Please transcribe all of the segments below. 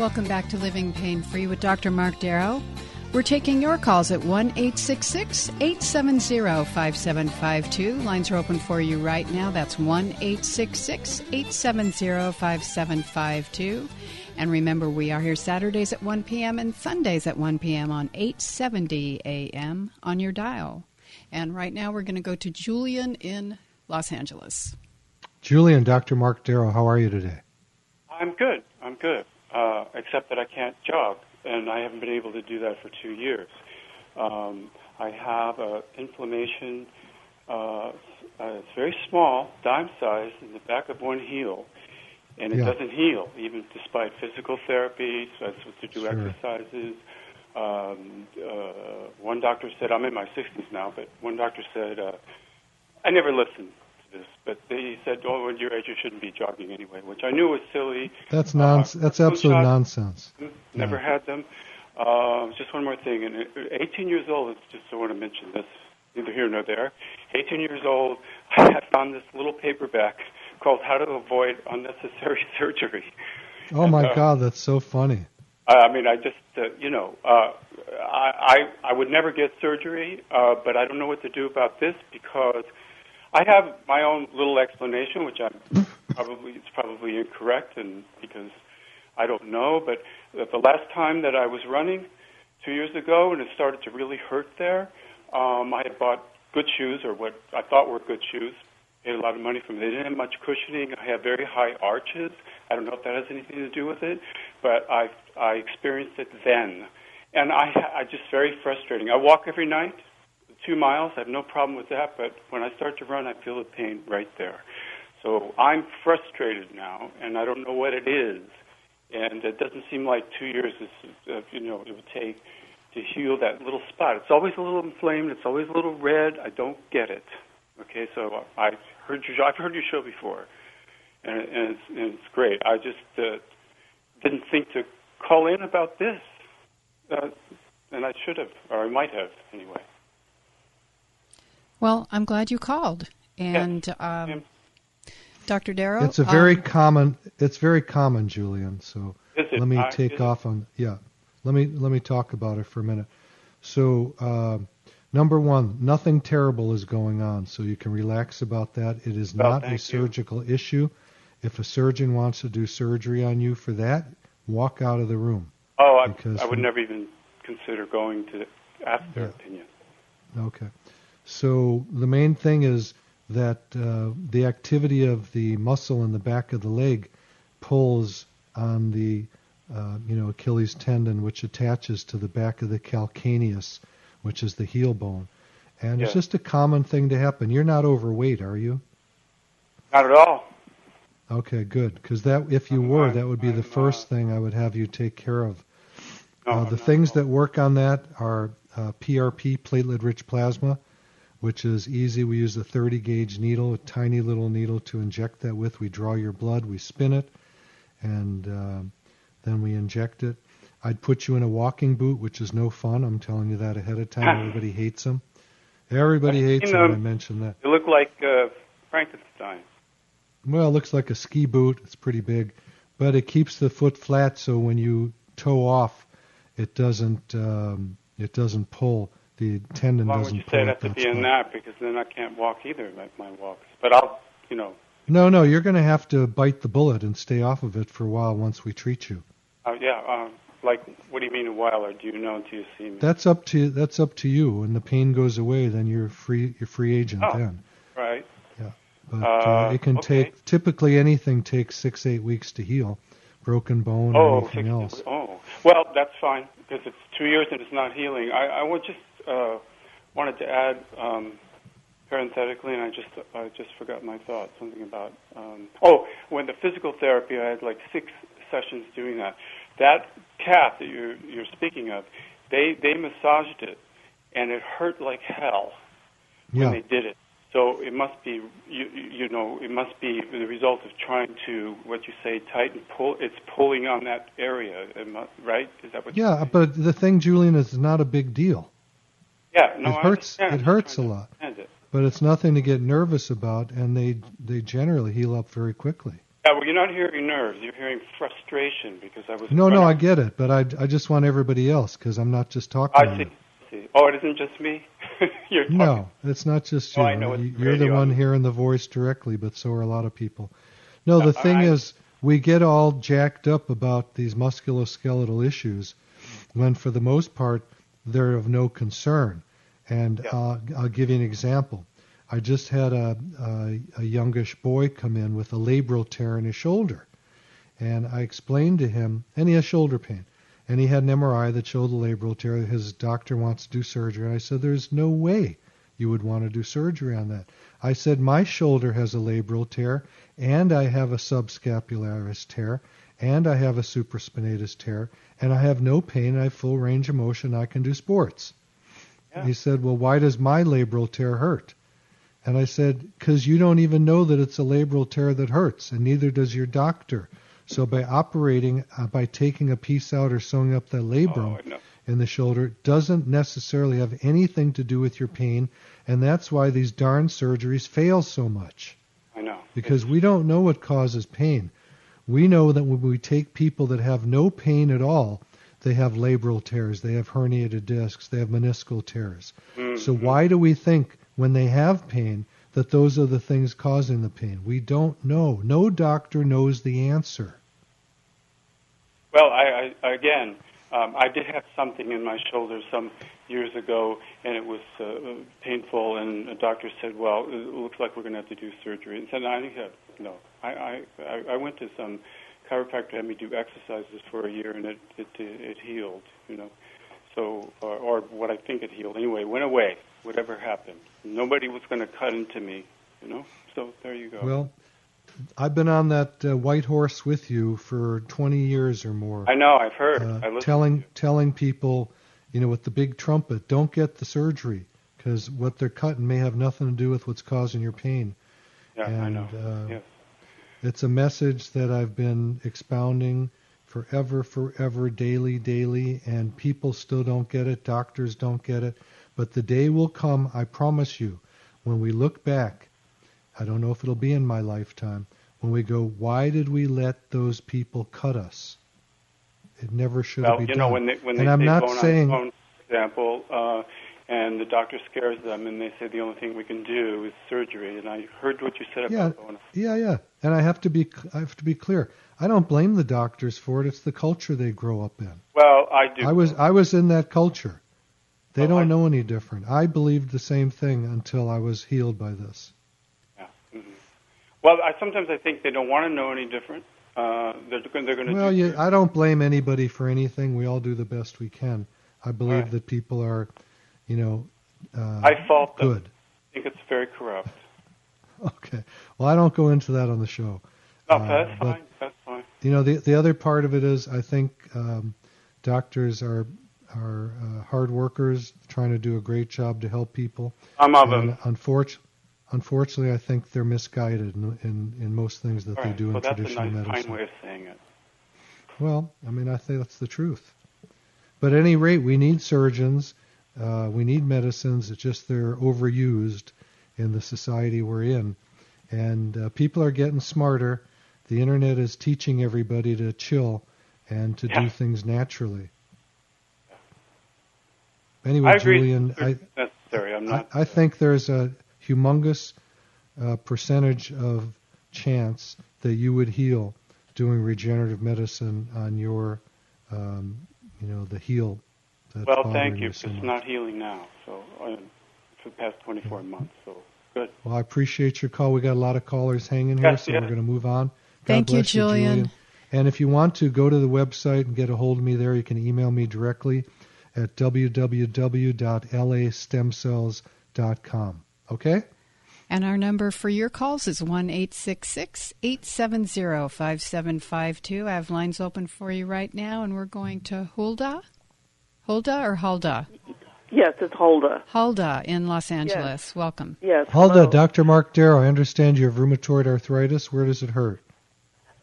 Welcome back to Living Pain Free with Dr. Mark Darrow. We're taking your calls at 1 866 870 5752. Lines are open for you right now. That's 1 866 870 5752. And remember, we are here Saturdays at 1 p.m. and Sundays at 1 p.m. on 870 a.m. on your dial. And right now we're going to go to Julian in Los Angeles. Julian, Dr. Mark Darrow, how are you today? I'm good. I'm good uh, except that I can't jog, and I haven't been able to do that for two years. Um, I have uh, inflammation. Uh, uh, it's very small, dime size, in the back of one heel, and it yeah. doesn't heal, even despite physical therapy. So I'm supposed to do sure. exercises. Um, uh, one doctor said, I'm in my 60s now, but one doctor said, uh, I never listened this, but they said, "Oh, when you're age, you shouldn't be jogging anyway," which I knew was silly. That's nonsense. Uh, that's absolute shots, nonsense. Never yeah. had them. Uh, just one more thing. And 18 years old. Just I want to mention this. Neither here nor there. 18 years old. I found this little paperback called "How to Avoid Unnecessary Surgery." Oh my uh, God, that's so funny. I mean, I just, uh, you know, uh, I, I I would never get surgery, uh, but I don't know what to do about this because I have my own little explanation, which I'm probably it's probably incorrect, and because I don't know. But the last time that I was running, two years ago, and it started to really hurt there, um, I had bought good shoes, or what I thought were good shoes. Paid a lot of money for them. They didn't have much cushioning. I have very high arches. I don't know if that has anything to do with it, but I I experienced it then, and I I just very frustrating. I walk every night two miles, I have no problem with that. But when I start to run, I feel the pain right there. So I'm frustrated now, and I don't know what it is. And it doesn't seem like two years is, uh, you know, it would take to heal that little spot. It's always a little inflamed. It's always a little red. I don't get it. Okay, so I heard your I've heard your show before, and, and, it's, and it's great. I just uh, didn't think to call in about this, uh, and I should have, or I might have anyway. Well, I'm glad you called. And um, Dr. Darrow, it's a very um, common. It's very common, Julian. So let me take off on. Yeah, let me let me talk about it for a minute. So uh, number one, nothing terrible is going on, so you can relax about that. It is well, not a surgical you. issue. If a surgeon wants to do surgery on you for that, walk out of the room. Oh, I, I would never even consider going to ask their yeah. opinion. Okay. So the main thing is that uh, the activity of the muscle in the back of the leg pulls on the uh, you know Achilles tendon, which attaches to the back of the calcaneus, which is the heel bone, and yeah. it's just a common thing to happen. You're not overweight, are you? Not at all. Okay, good. Because that, if you I'm were, not, that would be I'm the first not. thing I would have you take care of. No, uh, the things that work on that are PRP, uh, platelet-rich plasma which is easy. We use a 30 gauge needle, a tiny little needle to inject that with. We draw your blood, we spin it, and uh, then we inject it. I'd put you in a walking boot, which is no fun. I'm telling you that ahead of time. Everybody hates them. Everybody hates them. I mentioned that. They look like uh, Frankenstein. Well, it looks like a ski boot. It's pretty big, but it keeps the foot flat, so when you toe off, it doesn't um, it doesn't pull the tendon Why doesn't. Why would you say that to be in that? Because then I can't walk either, like my walks. But I'll, you know. No, no, you're going to have to bite the bullet and stay off of it for a while once we treat you. Uh, yeah, um, like what do you mean a while, or do you know until you see me? That's up to that's up to you. When the pain goes away, then you're free. You're free agent Oh. then. right. Yeah, but uh, Uh, it can okay. take typically anything takes six eight weeks to heal. Broken bone or Oh, anything 60 else. oh, well, that's fine because it's two years and it's not healing. I, I would just uh, wanted to add um, parenthetically, and I just I just forgot my thought. Something about um, oh, when the physical therapy, I had like six sessions doing that. That calf that you're you're speaking of, they they massaged it, and it hurt like hell when Yeah. they did it. So it must be, you, you know, it must be the result of trying to, what you say, tighten, pull. It's pulling on that area, right? Is that what? Yeah, but the thing, Julian, is not a big deal. Yeah, no, it I hurts- it hurts a lot. it. But it's nothing to get nervous about, and they they generally heal up very quickly. Yeah, well, you're not hearing nerves. You're hearing frustration because I was. No, no, I get it, but I, I just want everybody else because I'm not just talking I to see. you. see. Oh, it isn't just me. you're talking. No, it's not just you. Oh, I know it's You- You're the one hearing the voice directly, but so are a lot of people. No, the Yeah, thing I- is, we get all jacked up about these musculoskeletal issues when, for the most part, they're of no concern. And Yeah. uh, I'll give you an example. I just had a, a, a youngish boy come in with a labral tear in his shoulder. And I explained to him, and he has shoulder pain. And he had an MRI that showed the labral tear. His doctor wants to do surgery. And I said, There's no way you would want to do surgery on that. I said, My shoulder has a labral tear, and I have a subscapularis tear, and I have a supraspinatus tear, and I have no pain. I have full range of motion. I can do sports. Yeah. He said, Well, why does my labral tear hurt? And I said, Because you don't even know that it's a labral tear that hurts, and neither does your doctor. So by operating, uh, by taking a piece out or sewing up the labrum Oh, in the shoulder, doesn't necessarily have anything to do with your pain, and that's why these darn surgeries fail so much. I know. Because we don't know what causes pain. We know that when we take people that have no pain at all, they have labral tears, they have herniated discs, they have meniscal tears. Mm-hmm. So why do we think when they have pain that those are the things causing the pain? We don't know. No doctor knows the answer. Well, I, I again, um, I did have something in my shoulder some years ago, and it was uh, painful. And a doctor said, "Well, it looks like we're going to have to do surgery." And said, "I think that no." I, I I- I went to some chiropractor had me do exercises for a year, and it it it healed. You know, so or, or what I think it healed. Anyway, it went away. Whatever happened, nobody was going to cut into me. You know, so there you go. Well, I've been on that uh, white horse with you for 20 years or more. I know. I've heard. I uh, listened telling telling people, you know, with the big trumpet, don't get the surgery because what they're cutting may have nothing to do with what's causing your pain. Yeah, I know. uh, yes. It's a message that I've been expounding forever, forever, daily, daily, and people still don't get it. Doctors don't get it. But the day will come, I promise you, when we look back, I don't know if it'll be in my lifetime, when we go, why did we let those people cut us? It never should have Well, been you done. know, when they, when and they I'm not saying, on bone, for example, uh, and the doctor scares them, and they say the only thing we can do is surgery. And I heard what you said about Yeah. bone. Yeah, yeah. And I have to be I have to be clear. I don't blame the doctors for it. It's the culture they grow up in. Well, I do. I was I was in that culture. They Oh, don't I- know any different. I believed the same thing until I was healed by this. Yeah. hmm Well, I sometimes I think they don't want to know any different. Uh, they're going they're going to Well, do you, I don't blame anybody for anything. We all do the best we can. I believe Right. that people are, you know, uh, I fault them. good. I think it's very corrupt. Okay. Well, I don't go into that on the show. No, Uh, that's but- fine. That's fine. You know, the the other part of it is I think um, doctors are are uh, hard workers trying to do a great job to help people. I'm of And them. unfortunately, unfortunately, I think they're misguided in in, in most things that All they right. do well, in that's a traditional nice, medicine. fine way of saying it. Well, I mean, I think that's the truth. But at any rate, we need surgeons. Uh, we need medicines. It's just they're overused in the society we're in. And uh, people are getting smarter. The internet is teaching everybody to chill and to Yeah. do things naturally. Anyway, I. Julian, I, necessary. I'm not. I think there's a humongous uh, percentage of chance that you would heal doing regenerative medicine on your, um, you know, the heel. That's well, thank you. so it's not healing now, so uh, for the past 24 months. So good. Well, I appreciate your call. We got a lot of callers hanging here, Yes, so yeah. we're going to move on. God Thank you, bless Julian. And if you want to go to the website and get a hold of me there, you can email me directly at www.lastemcells.com. Okay? And our number for your calls is 1 870 5752. I have lines open for you right now, and we're going to Hulda. Hulda or Hulda? Yes, it's Hulda. Hulda in Los Angeles. Welcome. Yes. Hulda, hello. Dr. Mark Darrow, I understand you have rheumatoid arthritis. Where does it hurt?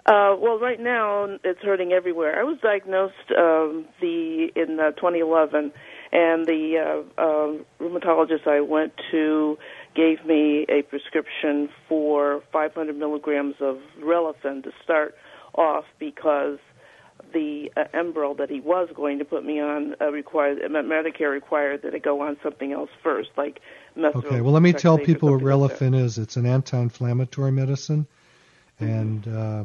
Uh, well, right now it's hurting everywhere. I was diagnosed um, the in uh, 2011, and the uh, uh, rheumatologist I went to gave me a prescription for 500 milligrams of Relafen to start off because the uh, Enbrel that he was going to put me on uh, required Medicare required that I go on something else first, like Okay, well, let me tell people what like. Relafen is. It's an anti-inflammatory medicine, and uh,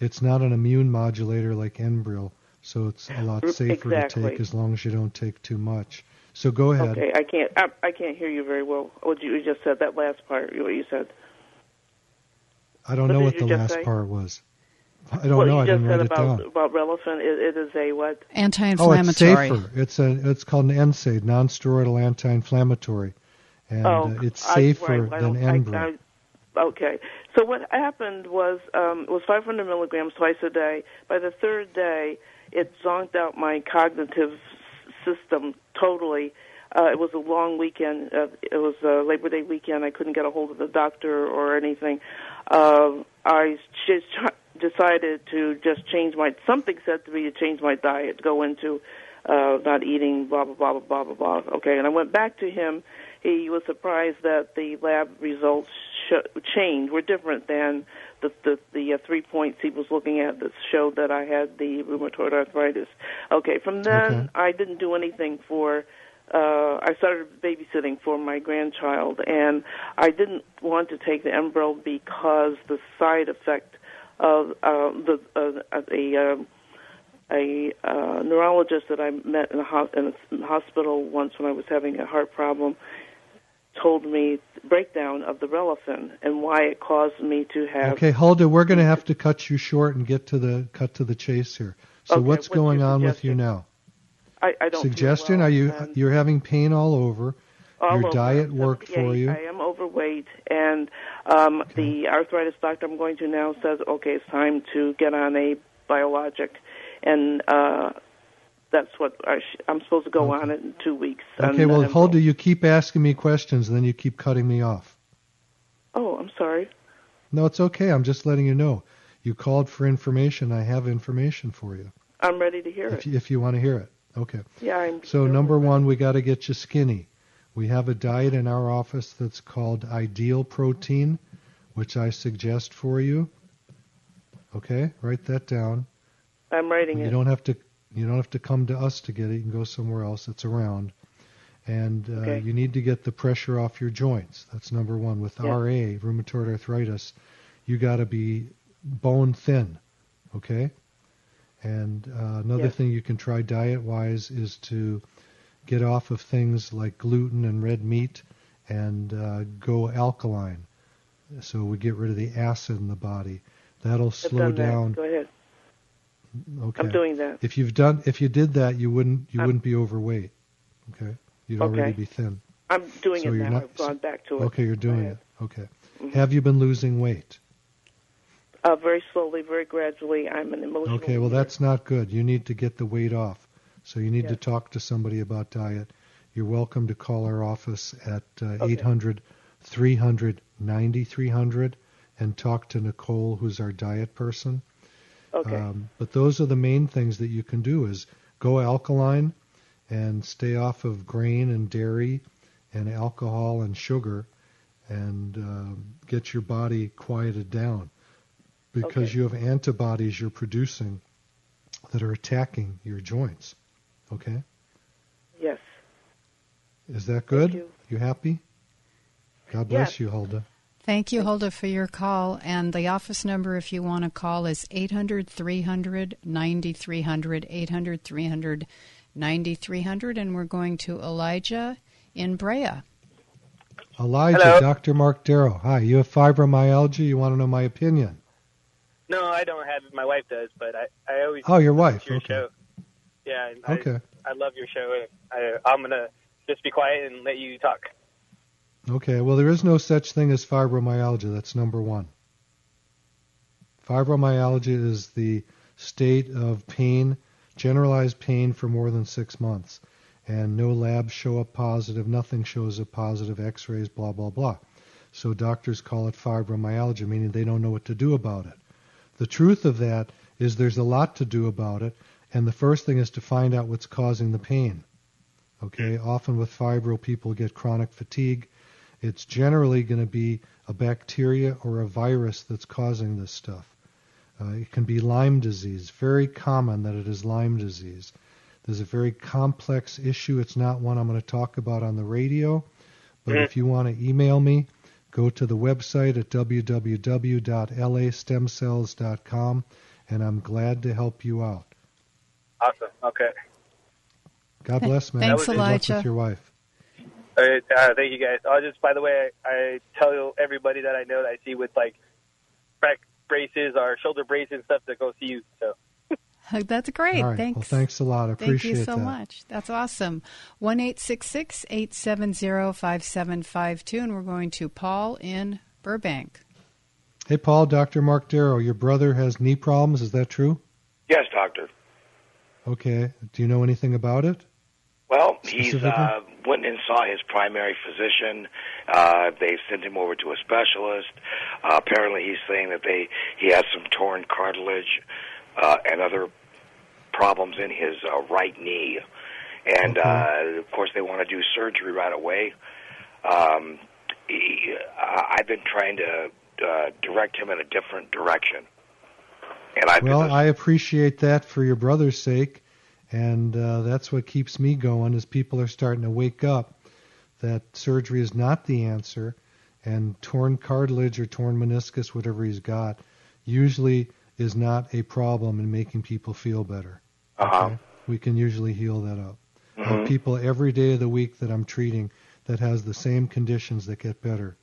it's not an immune modulator like Enbrel, so it's a lot R- safer to take as long as you don't take too much. So go ahead. Okay, I can't. I, I can't hear you very well. What you just said that last part, what you said. I don't What know what the last say? part was. I don't what know. you I just didn't said write it about down. about Relafen, it, it is a what? Anti-inflammatory. Oh, it's inflammatory. safer. It's a. It's called an NSAID, non-steroidal anti-inflammatory, and oh, uh, it's I- safer right, than don't- Enbrel. Okay, so what happened was um, it was 500 milligrams twice a day. By the third day, it zonked out my cognitive system totally. Uh, it was a long weekend. Uh, it was a Labor Day weekend. I couldn't get a hold of the doctor or anything. Uh, I just decided to just change my. Something said to me to change my diet, go into uh, not eating, blah blah blah blah blah blah. Okay, and I went back to him. He was surprised that the lab results sh- changed were different than the the, the uh, three points he was looking at that showed that I had the rheumatoid arthritis. Okay, from then Okay. I didn't do anything for. Uh, I started babysitting for my grandchild, and I didn't want to take the Enbrel because the side effect of uh, the uh, a um, a uh, neurologist that I met in a, ho- in a hospital once when I was having a heart problem told me breakdown of the Relafen and why it caused me to have. Okay, Hulda, we're going to have to cut you short and get to the cut to the chase here. So Okay, what's what's going on with you now? I, I don't Suggestion? well, Are you and you're having pain all over? All your diet worked for 78. you? I am overweight, and um, the arthritis doctor I'm going to now says, okay, it's time to get on a biologic, and uh, that's what I sh- I'm supposed to go Okay. on it in two weeks. Okay, well, Enbrel. Hulda, you keep asking me questions and then you keep cutting me off. Oh, I'm sorry. No, it's okay. I'm just letting you know. You called for information. I have information for you. I'm ready to hear If it. if you want to hear it. Okay. Yeah, I'm. So number ready. one, we got to get you skinny. We have a diet in our office that's called Ideal Protein, which I suggest for you. Okay, write that down. I'm writing You it. don't have to. You don't have to come to us to get it. You can go somewhere else. It's around. And uh, Okay. you need to get the pressure off your joints. That's number one. With Yeah. RA, rheumatoid arthritis, you got to be bone thin. Okay. And uh, another Yes. thing you can try diet wise is to get off of things like gluten and red meat and uh, go alkaline. So we get rid of the acid in the body. That'll slow that. down. Go ahead. Okay. I'm doing that. If you've done, if you did that, you wouldn't, you Um, wouldn't be overweight. Okay. You'd already be thin. I'm doing So it you're now. not- I've gone back to it. Okay, you're doing it. Okay. Mhm. Have you been losing weight? Uh, very slowly, very gradually. I'm an emotional. Okay. Well, that's not good. You need to get the weight off. So you need to talk to somebody about diet. You're welcome to call our office at uh, Okay. 800 300 9300 and talk to Nicole, who's our diet person. okay. Um, but those are the main things that you can do is go alkaline and stay off of grain and dairy and alcohol and sugar and um, get your body quieted down because Okay. you have antibodies you're producing that are attacking your joints. Okay? yes. Is that good? you. happy? God bless Yes. you, Hulda. Thank you, Hulda, for your call. And the office number, if you want to call, is 800 300 9300. 800 300 9300. And we're going to Elijah in Brea. Elijah, Hello. Dr. Mark Darrow. Hi, you have fibromyalgia. You want to know my opinion? No, I don't have it. My wife does, but I, I always Oh, your wife. your Okay. show. Yeah, Okay. I, I love your show. I, I'm gonna just be quiet and let you talk. Okay, well, there is no such thing as fibromyalgia. That's number one. Fibromyalgia is the state of pain, generalized pain for more than six months. And no labs show up positive, nothing shows up positive, x rays, blah, blah, blah. So doctors call it fibromyalgia, meaning they don't know what to do about it. The truth of that is there's a lot to do about it, and the first thing is to find out what's causing the pain. Okay, often with fibro, people get chronic fatigue. It's generally going to be a bacteria or a virus that's causing this stuff. Uh, it can be Lyme disease. Very common that it is Lyme disease. There's a very complex issue. It's not one I'm going to talk about on the radio, but if you want to email me, go to the website at www.lastemcells.com, and I'm glad to help you out. Awesome. Okay. God bless, man. Thanks, Good luck Elijah. with your wife. All right, uh, thank you guys. Oh, just by the way, I, I tell everybody that I know that I see with like back braces or shoulder braces and stuff to go see you. So That's great. All right. Thanks. Well, thanks a lot. I appreciate Thank you so that. much. That's awesome. One eight six six eight seven zero five seven five two, and we're going to Paul in Burbank. Hey, Paul, Dr. Mark Darrow, your brother has knee problems. Is that true? Okay. Do you know anything about it? Well, he's uh, went and saw his primary physician. Uh, they sent him over to a specialist. Uh, apparently, he's saying that they he has some torn cartilage uh, and other problems in his uh, right knee, and uh, of course, they want to do surgery right away. Um, he, I've been trying to uh, direct him in a different direction, and I've Well, I appreciate that for your brother's sake, and uh, that's what keeps me going. Is people are starting to wake up that surgery is not the answer, and torn cartilage or torn meniscus, whatever he's got, usually is not a problem in making people feel better. uh-huh. Okay? We can usually heal that up. I Mhm. have people every day of the week that I'm treating that has the same conditions that get better.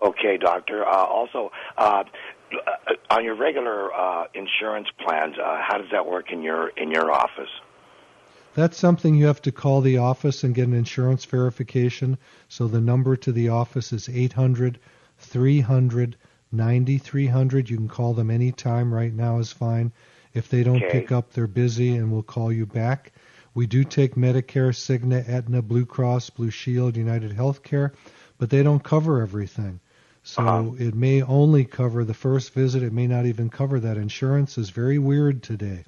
Okay, doctor. Uh, also, uh, uh, on your regular uh, insurance plans, uh, how does that work in your in your office? That's something you have to call the office and get an insurance verification. So the number to the office is 800 300 9300. You can call them anytime. Right now is fine. If they don't Okay. pick up, they're busy and we'll call you back. We do take Medicare, Cigna, Aetna, Blue Cross, Blue Shield, United Healthcare, but they don't cover everything. So Uh-huh. it may only cover the first visit. It may not even cover that. Insurance is very weird today.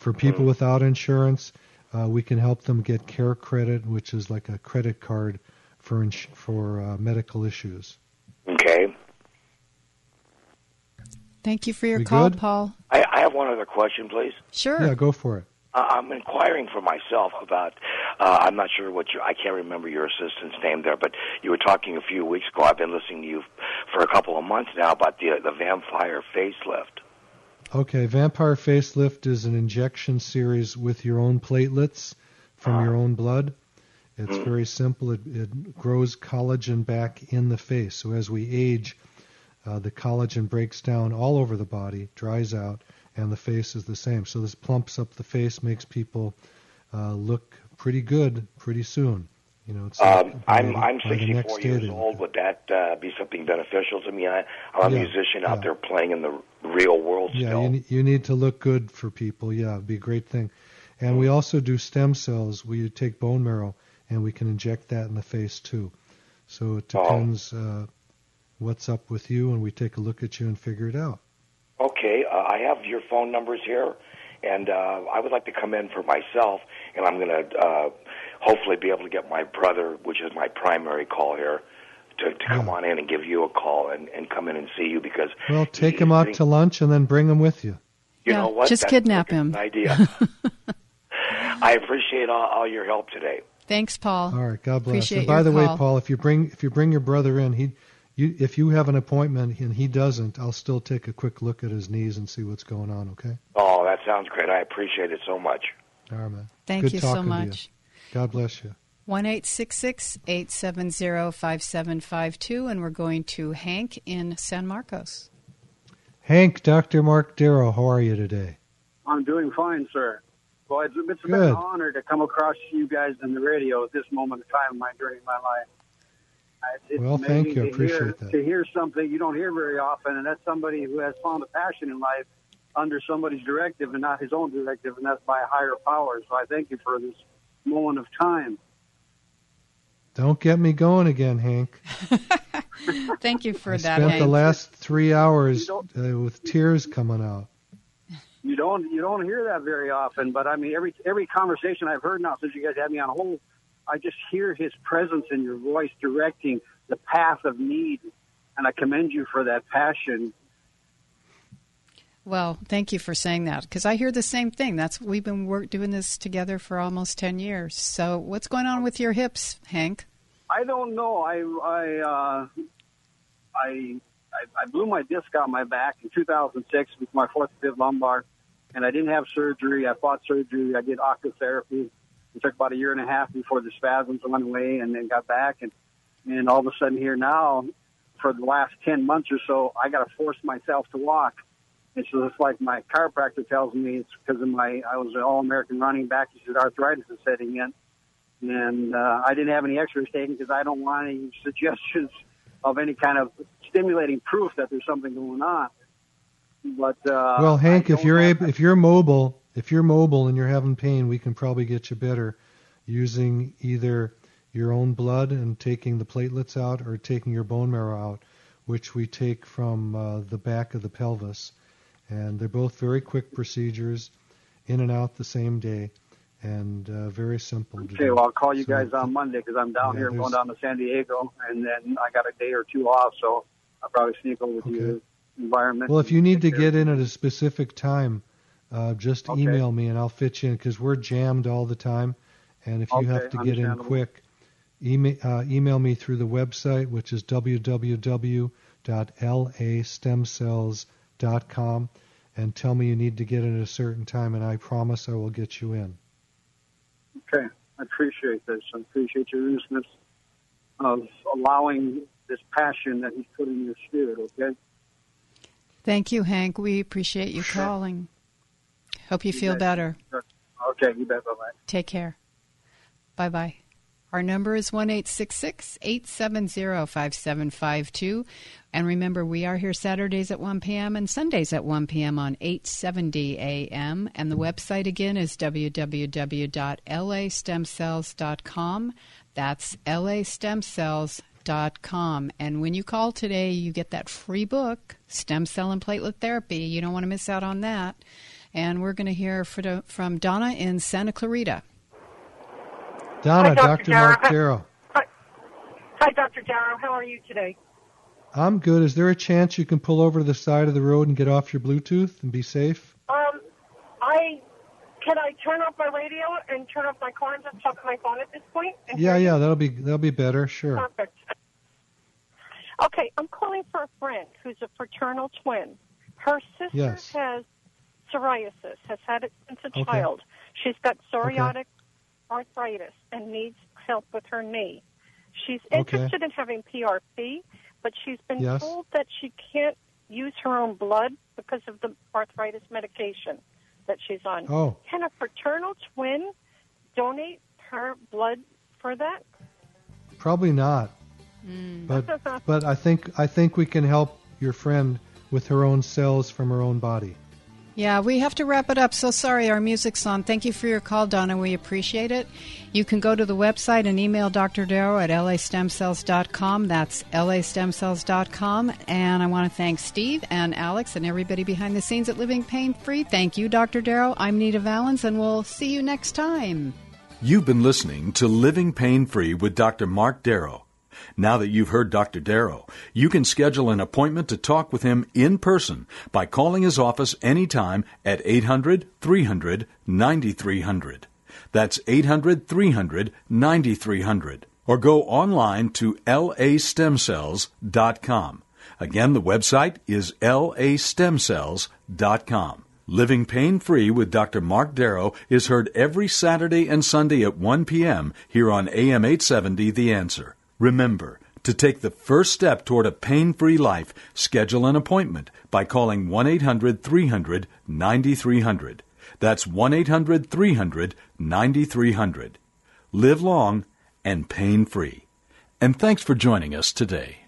For people Mm. without insurance, uh, we can help them get care credit, which is like a credit card for ins- for uh, medical issues. Okay. Thank you for your We call, good? Paul. I, I have one other question, please. Sure. Yeah, go for it. Uh, I'm inquiring for myself about. Uh, I'm not sure what your. I can't remember your assistant's name there, but you were talking a few weeks ago. I've been listening to you for a couple of months now about the the vampire facelift. Okay, Vampire Facelift is an injection series with your own platelets from your own blood. It's Mm. very simple. It, it grows collagen back in the face. So as we age, uh, the collagen breaks down all over the body, dries out, and the face is the same. So this plumps up the face, makes people uh, look pretty good pretty soon. You know, it's Um, like I'm I'm by the next 64 years old. Would that uh, be something beneficial to me? I, I'm a Yeah, musician out yeah. there playing in the real world Yeah, still. you, you need to look good for people. Yeah, it'd be a great thing. And we also do stem cells. We take bone marrow and we can inject that in the face too. So it Oh. depends uh, what's up with you, and we take a look at you and figure it out. Okay, uh, I have your phone numbers here, and uh, I would like to come in for myself, and I'm going to uh, hopefully be able to get my brother, which is my primary call here, to, to come on in and give you a call and, and come in and see you because Well, take him out to lunch and then bring him with you. you Yeah, know what? just That's kidnap him. idea. I appreciate all, all your help today. Thanks, Paul. All right, God bless. Appreciate and by your the way. Paul, if you bring if you bring your brother in, he you, if you have an appointment and he doesn't, I'll still take a quick look at his knees and see what's going on. Okay. Oh, that sounds great. I appreciate it so much. All right, man. Thank Good you so talking to much. God bless you. One eight six six eight seven zero five seven five two, and we're going to Hank in San Marcos. Hank, Dr. Mark Darrow, how are you today? I'm doing fine, sir. Well, it's, it's been Good. an honor to come across you guys in the radio at this moment of time in my journey in my life. It's Well, thank you. I appreciate hear, that. To hear something you don't hear very often, and that's somebody who has found a passion in life under somebody's directive and not his own directive, and that's by a higher power. So I thank you for this moment of time. Don't get me going again, Hank. Thank you for I that, spent Hank. the last three hours uh, with tears coming out. You don't you don't hear that very often, but I mean every every conversation I've heard now since you guys had me on hold, I just hear his presence in your voice directing the path of need, and I commend you for that passion. Well, thank you for saying that because I hear the same thing. That's we've been work, doing this together for almost ten years. So, what's going on with your hips, Hank? I don't know. I I uh, I, I I blew my disc out my back in 2006 with my fourth and fifth lumbar, and I didn't have surgery. I fought surgery. I did octotherapy. It took about a year and a half before the spasms went away, and then got back. And and all of a sudden here now, for the last 10 months or so, I got to force myself to walk. And so it's like my chiropractor tells me it's because of my I was an all American running back. He said arthritis is setting in and uh, I didn't have any X-rays taken because I don't want any suggestions of any kind of stimulating proof that there's something going on. But uh, well, Hank, if you're able, if you're mobile, if you're mobile and you're having pain, we can probably get you better using either your own blood and taking the platelets out, or taking your bone marrow out, which we take from uh, the back of the pelvis. And they're both very quick procedures, in and out the same day, and uh, very simple. Okay, do. well, I'll call you So- guys on Monday because I'm down Yeah, here. I'm going down to San Diego, and then I got a day or two off, so I'll probably sneak over to your environment. Well, if you need to get in at a specific time, uh, just Okay. email me and I'll fit you in because we're jammed all the time. And if you Okay, have to get in quick, email, uh, email me through the website, which is www.lastemcells.com, and tell me you need to get in at a certain time, and I promise I will get you in. Okay, I appreciate this. I appreciate your earnestness of allowing this passion that he's put in your spirit. Okay. Thank you, Hank. We appreciate you calling. Hope you feel bet. better. Okay, you bet. Bye bye. Take care. Bye bye. Our number is one eight six six eight seven zero five seven five two, And remember, we are here Saturdays at 1 p.m. and Sundays at 1 p.m. on 870 a.m. And the website again is www.lastemcells.com. That's lastemcells.com. And when you call today, you get that free book, Stem Cell and Platelet Therapy. You don't want to miss out on that. And we're going to hear from Donna in Santa Clarita. Donna, Hi, Dr. Dr. Mark Darrow. Darrow. Hi, Dr. Darrow. How are you today? I'm good. Is there a chance you can pull over to the side of the road and get off your Bluetooth and be safe? Um, I can I turn off my radio and turn off my car and just talk to my phone at this point? Yeah, yeah, that'll be that'll be better. Sure. Perfect. Okay, I'm calling for a friend who's a fraternal twin. Her sister Yes. has psoriasis, has had it since a Okay. child. She's got psoriatic arthritis and needs help with her knee. She's Okay. interested in having PRP, but she's been Yes. told that she can't use her own blood because of the arthritis medication that she's on. Oh. Can a fraternal twin donate her blood for that? Probably not. Hmm. But but I think I think we can help your friend with her own cells from her own body. Yeah, we have to wrap it up. So sorry, our music's on. Thank you for your call, Donna. We appreciate it. You can go to the website and email Dr. Darrow at lastemcells.com. That's lastemcells.com. And I want to thank Steve and Alex and everybody behind the scenes at Living Pain Free. Thank you, Dr. Darrow. I'm Nita Valens, and we'll see you next time. You've been listening to Living Pain Free with Dr. Mark Darrow. Now that you've heard Dr. Darrow, you can schedule an appointment to talk with him in person by calling his office anytime at 800 300 9300. That's 800 300 9300. or go online to lastemcells.com. Again, the website is lastemcells.com. Living Pain Free with Dr. Mark Darrow is heard every Saturday and Sunday at 1 p.m. here on AM 870 The Answer. Remember, to take the first step toward a pain free life, schedule an appointment by calling 1 800 300 9300. That's 1 800 300 9300. Live long and pain free. And thanks for joining us today.